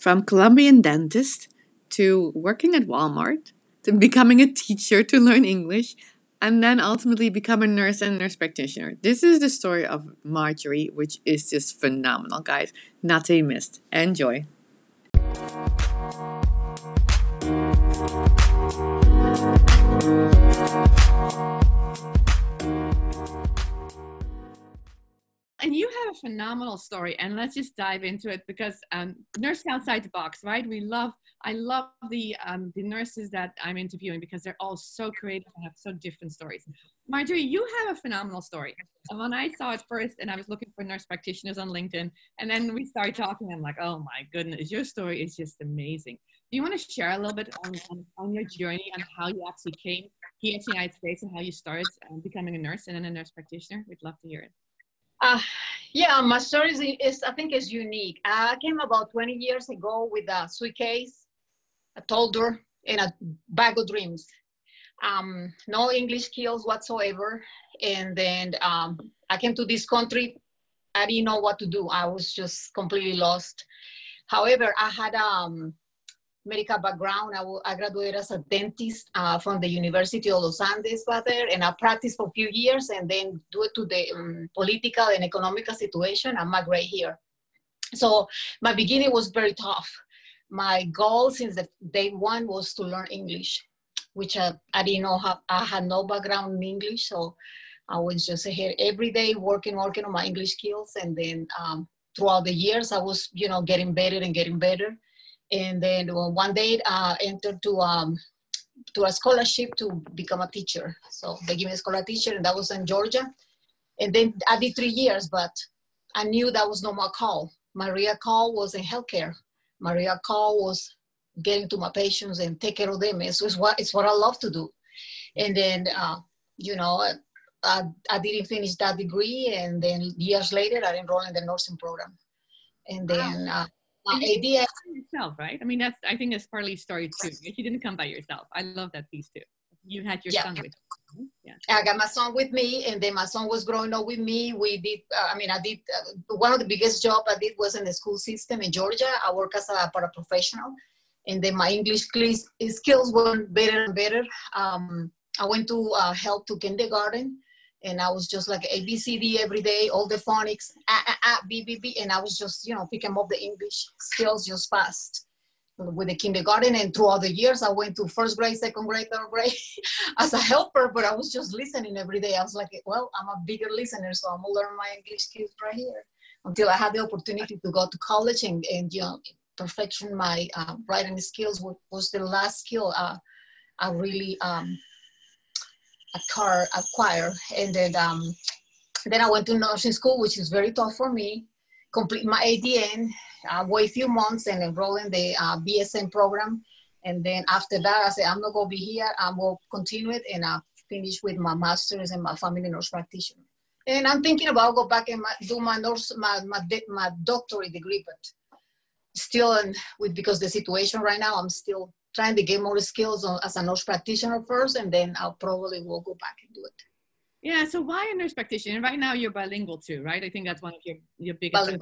from Colombian dentist to working at Walmart to becoming a teacher to learn English and then ultimately become a nurse and nurse practitioner. This is the story of Marjorie, which is just phenomenal, guys. Not to be missed. Enjoy. Phenomenal story and let's just dive into it because um, nurse outside the box right? We love i love the um, the nurses that i'm interviewing because they're all so creative and have so different stories. Marjorie you have a phenomenal story. When i saw it first and i was looking for nurse practitioners on linkedin and then we started talking i'm like oh my goodness your story is just amazing. Do you want to share a little bit on, on, on your journey and how you actually came here to the united states and how you started um, becoming a nurse and then a nurse practitioner? We'd love to hear it. Uh, yeah, my story is, is, I think, is unique. I came about 20 years ago with a suitcase, a toddler, and a bag of dreams. Um, no English skills whatsoever. And then um, I came to this country. I didn't know what to do. I was just completely lost. However, I had um, medical background. I, graduated as a dentist uh, from the University of Los Andes there, and I practiced for a few years, and then due to the um, political and economical situation, I migrated here. So my beginning was very tough. My goal since the day one was to learn English, which I, I didn't know I had no background in English, so I was just here every day working, working on my English skills, and then um, throughout the years, I was, you know, getting better and getting better and then one day I uh, entered to um, to a scholarship to become a teacher. So they gave me a scholar teacher, and that was in Georgia. And then I did three years, but I knew that was not my call. My real call was in healthcare. My real call was getting to my patients and take care of them. It's, it's what it's what I love to do. And then, uh, you know, I, I didn't finish that degree, and then years later, I enrolled in the nursing program. And then. Uh, uh, yourself, right? I mean, that's I think that's partly story too. You didn't come by yourself. I love that piece too. You had your yeah. son with you. Yeah. I got my son with me, and then my son was growing up with me. We did. Uh, I mean, I did uh, one of the biggest job I did was in the school system in Georgia. I work as a paraprofessional, and then my English skills went better and better. Um, I went to uh, help to kindergarten and I was just like A B C D every day, all the phonics, ah, ah, ah, B B B, and I was just you know picking up the English skills just fast with the kindergarten and throughout the years I went to first grade, second grade, third grade as a helper, but I was just listening every day. I was like, well, I'm a bigger listener, so I'm gonna learn my English skills right here until I had the opportunity to go to college and, and you know perfection my uh, writing skills was, was the last skill uh, I really um, a car acquire and then um, then I went to nursing school, which is very tough for me. Complete my ADN, uh, wait a few months and enroll in the uh, BSN program. And then after that, I said, I'm not gonna be here. I'm gonna continue it and I finish with my master's and my family nurse practitioner. And I'm thinking about go back and my, do my nurse, my, my, my doctorate degree, but still, and with because the situation right now, I'm still trying to get more skills on, as a nurse practitioner first, and then I'll probably will go back and do it. Yeah. So why a nurse practitioner? Right now you're bilingual too, right? I think that's one of your your biggest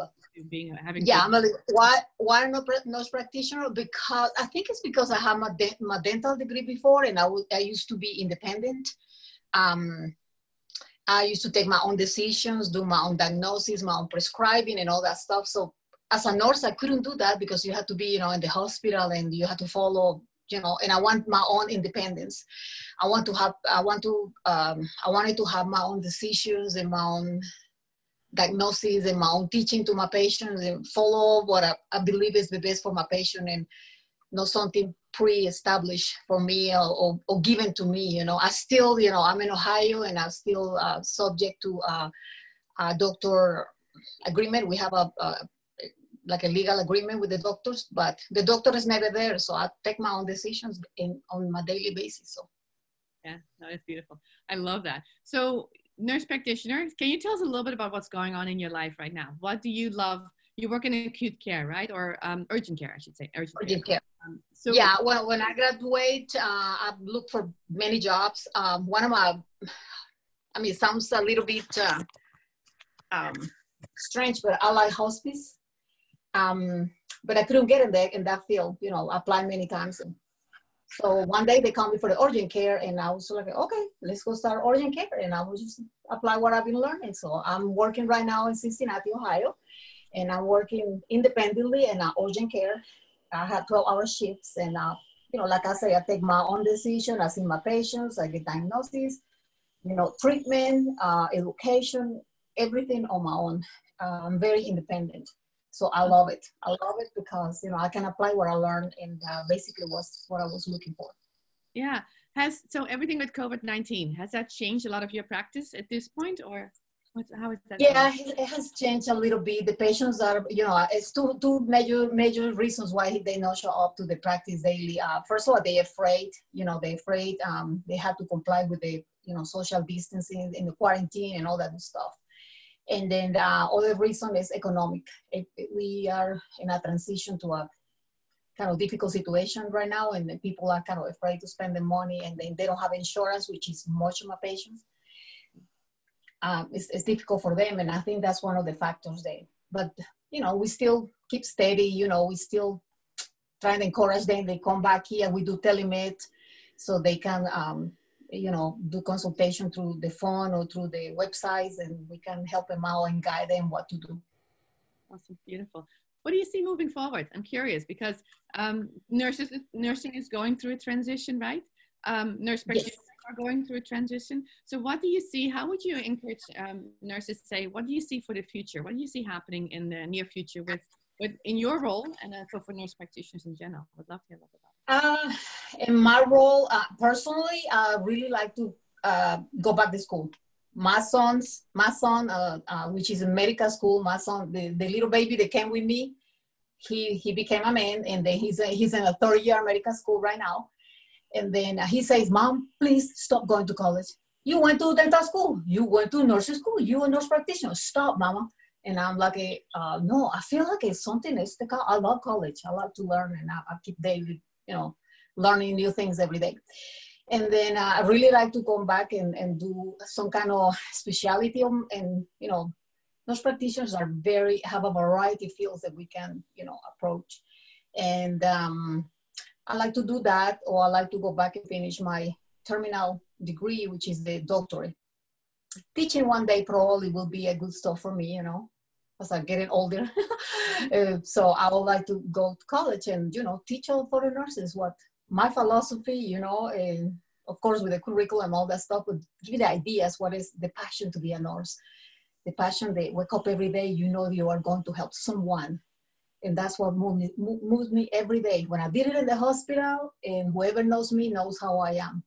being having. Yeah, I'm a, why why a nurse practitioner? Because I think it's because I have my de- my dental degree before, and I, w- I used to be independent. Um, I used to take my own decisions, do my own diagnosis, my own prescribing, and all that stuff. So as a nurse, I couldn't do that because you had to be, you know, in the hospital and you had to follow, you know, and I want my own independence. I want to have, I want to, um, I wanted to have my own decisions and my own diagnosis and my own teaching to my patients and follow what I, I believe is the best for my patient and not something pre-established for me or, or, or, given to me. You know, I still, you know, I'm in Ohio and I'm still uh, subject to uh, a doctor agreement. We have a, a like a legal agreement with the doctors, but the doctor is never there. So I take my own decisions in, on my daily basis. So. Yeah, that is beautiful. I love that. So nurse practitioner, can you tell us a little bit about what's going on in your life right now? What do you love? You work in acute care, right? Or um, urgent care, I should say. Urgent, urgent care. care. Um, so yeah, well, when I graduate, uh, I looked for many jobs. Um, one of my, I mean, sounds a little bit uh, um, strange, but I like hospice um, but I couldn't get in that in that field. You know, apply many times. And so one day they called me for the urgent care, and I was like, okay, let's go start urgent care, and I will just apply what I've been learning. So I'm working right now in Cincinnati, Ohio, and I'm working independently in uh, urgent care. I have 12-hour shifts, and uh, you know, like I say, I take my own decision. I see my patients, I get diagnosis, you know, treatment, uh, education, everything on my own. Uh, I'm very independent. So I love it. I love it because, you know, I can apply what I learned and uh, basically was what I was looking for. Yeah. Has, so everything with COVID-19, has that changed a lot of your practice at this point or? What's, how is that? Yeah, going? it has changed a little bit. The patients are, you know, it's two two major major reasons why they not show up to the practice daily. Uh, first of all, they're afraid. You know, they're afraid. Um, they have to comply with the you know social distancing in the quarantine and all that stuff. And then the other reason is economic. We are in a transition to a kind of difficult situation right now, and people are kind of afraid to spend the money, and they, they don't have insurance, which is much of my patients um, it's, it's difficult for them. And I think that's one of the factors there. But, you know, we still keep steady, you know, we still try to encourage them. They come back here. We do telemed so they can, um, you know, do consultation through the phone or through the websites and we can help them out and guide them what to do. Awesome, beautiful. What do you see moving forward? I'm curious because um, nurses, nursing is going through a transition, right? Um, nurse practitioners yes are going through a transition. So what do you see? How would you encourage um, nurses say, what do you see for the future? What do you see happening in the near future with, with in your role and also for nurse practitioners in general? I would love to hear about that. Uh, in my role, uh, personally, I really like to uh, go back to school. My son's, my son, uh, uh, which is in medical school, my son, the, the little baby that came with me, he, he became a man and then he's, a, he's in a third year medical school right now and then he says, Mom, please stop going to college. You went to dental school. You went to nursing school. You a nurse practitioner. Stop, Mama. And I'm like, uh, no, I feel like it's something. It's the, I love college. I love to learn, and I, I keep daily, you know, learning new things every day. And then uh, I really like to come back and, and do some kind of specialty. And, you know, nurse practitioners are very, have a variety of fields that we can, you know, approach. And um, I like to do that, or I like to go back and finish my terminal degree, which is the doctorate. Teaching one day probably will be a good stuff for me, you know, as I'm getting older. uh, so I would like to go to college and, you know, teach all for the nurses what my philosophy, you know, and of course with the curriculum, all that stuff would give you the ideas, what is the passion to be a nurse. The passion, they wake up every day, you know you are going to help someone and that's what moved me, moved me every day. When I did it in the hospital, and whoever knows me knows how I am.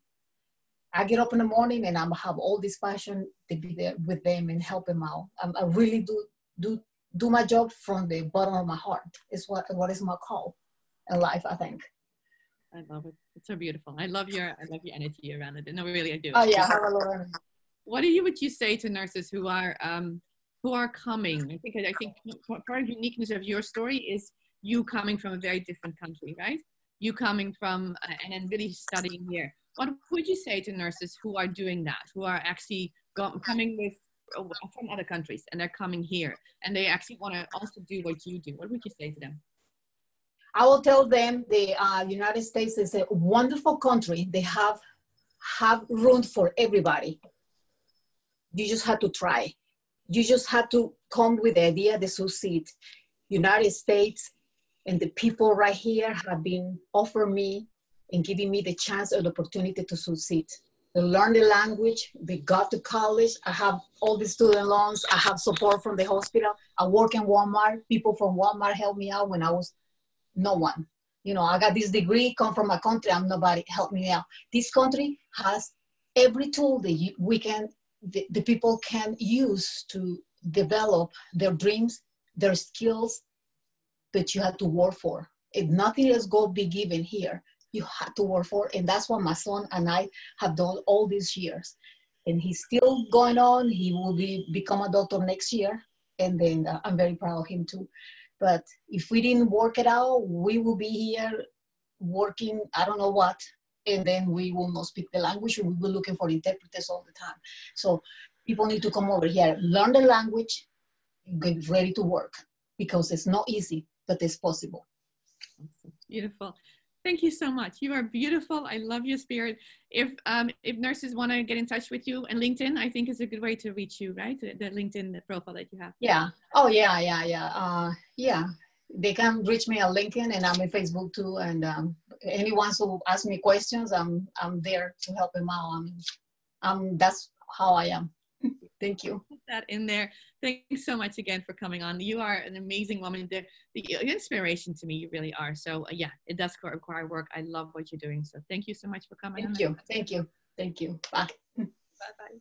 I get up in the morning and I have all this passion to be there with them and help them out. I really do do do my job from the bottom of my heart. Is what what is my call in life. I think. I love it. It's so beautiful. I love your I love your energy around it. No, really, I do. Oh yeah, I have a What do you would you say to nurses who are um, who are coming. I think I think part of the uniqueness of your story is you coming from a very different country, right? You coming from uh, and then really studying here. What would you say to nurses who are doing that, who are actually go, coming with from other countries and they're coming here and they actually want to also do what you do? What would you say to them? I will tell them the uh, United States is a wonderful country. They have have room for everybody. You just have to try you just have to come with the idea to succeed. United States and the people right here have been offering me and giving me the chance or the opportunity to succeed. Learn the language, they got to college. I have all the student loans, I have support from the hospital. I work in Walmart. People from Walmart helped me out when I was no one. You know, I got this degree, come from a country, I'm nobody, help me out. This country has every tool that we can the, the people can use to develop their dreams, their skills that you had to work for. If nothing else go be given here, you had to work for, and that's what my son and I have done all these years. And he's still going on. He will be become a doctor next year, and then uh, I'm very proud of him too. But if we didn't work it out, we will be here working. I don't know what and then we will not speak the language we will be looking for interpreters all the time so people need to come over here learn the language get ready to work because it's not easy but it's possible. Beautiful. Thank you so much. You are beautiful. I love your spirit. If um, if nurses want to get in touch with you and LinkedIn, I think is a good way to reach you, right? The, LinkedIn profile that you have. Yeah. Oh yeah, yeah, yeah. Uh, yeah. They can reach me on LinkedIn and I'm on Facebook too. And um, anyone who asks me questions, I'm I'm there to help them out. Um, um, that's how I am. Thank you. Put that in there. Thanks so much again for coming on. You are an amazing woman. The, the inspiration to me, you really are. So uh, yeah, it does require work. I love what you're doing. So thank you so much for coming. Thank you. Thank you. Thank you. Bye. Bye bye.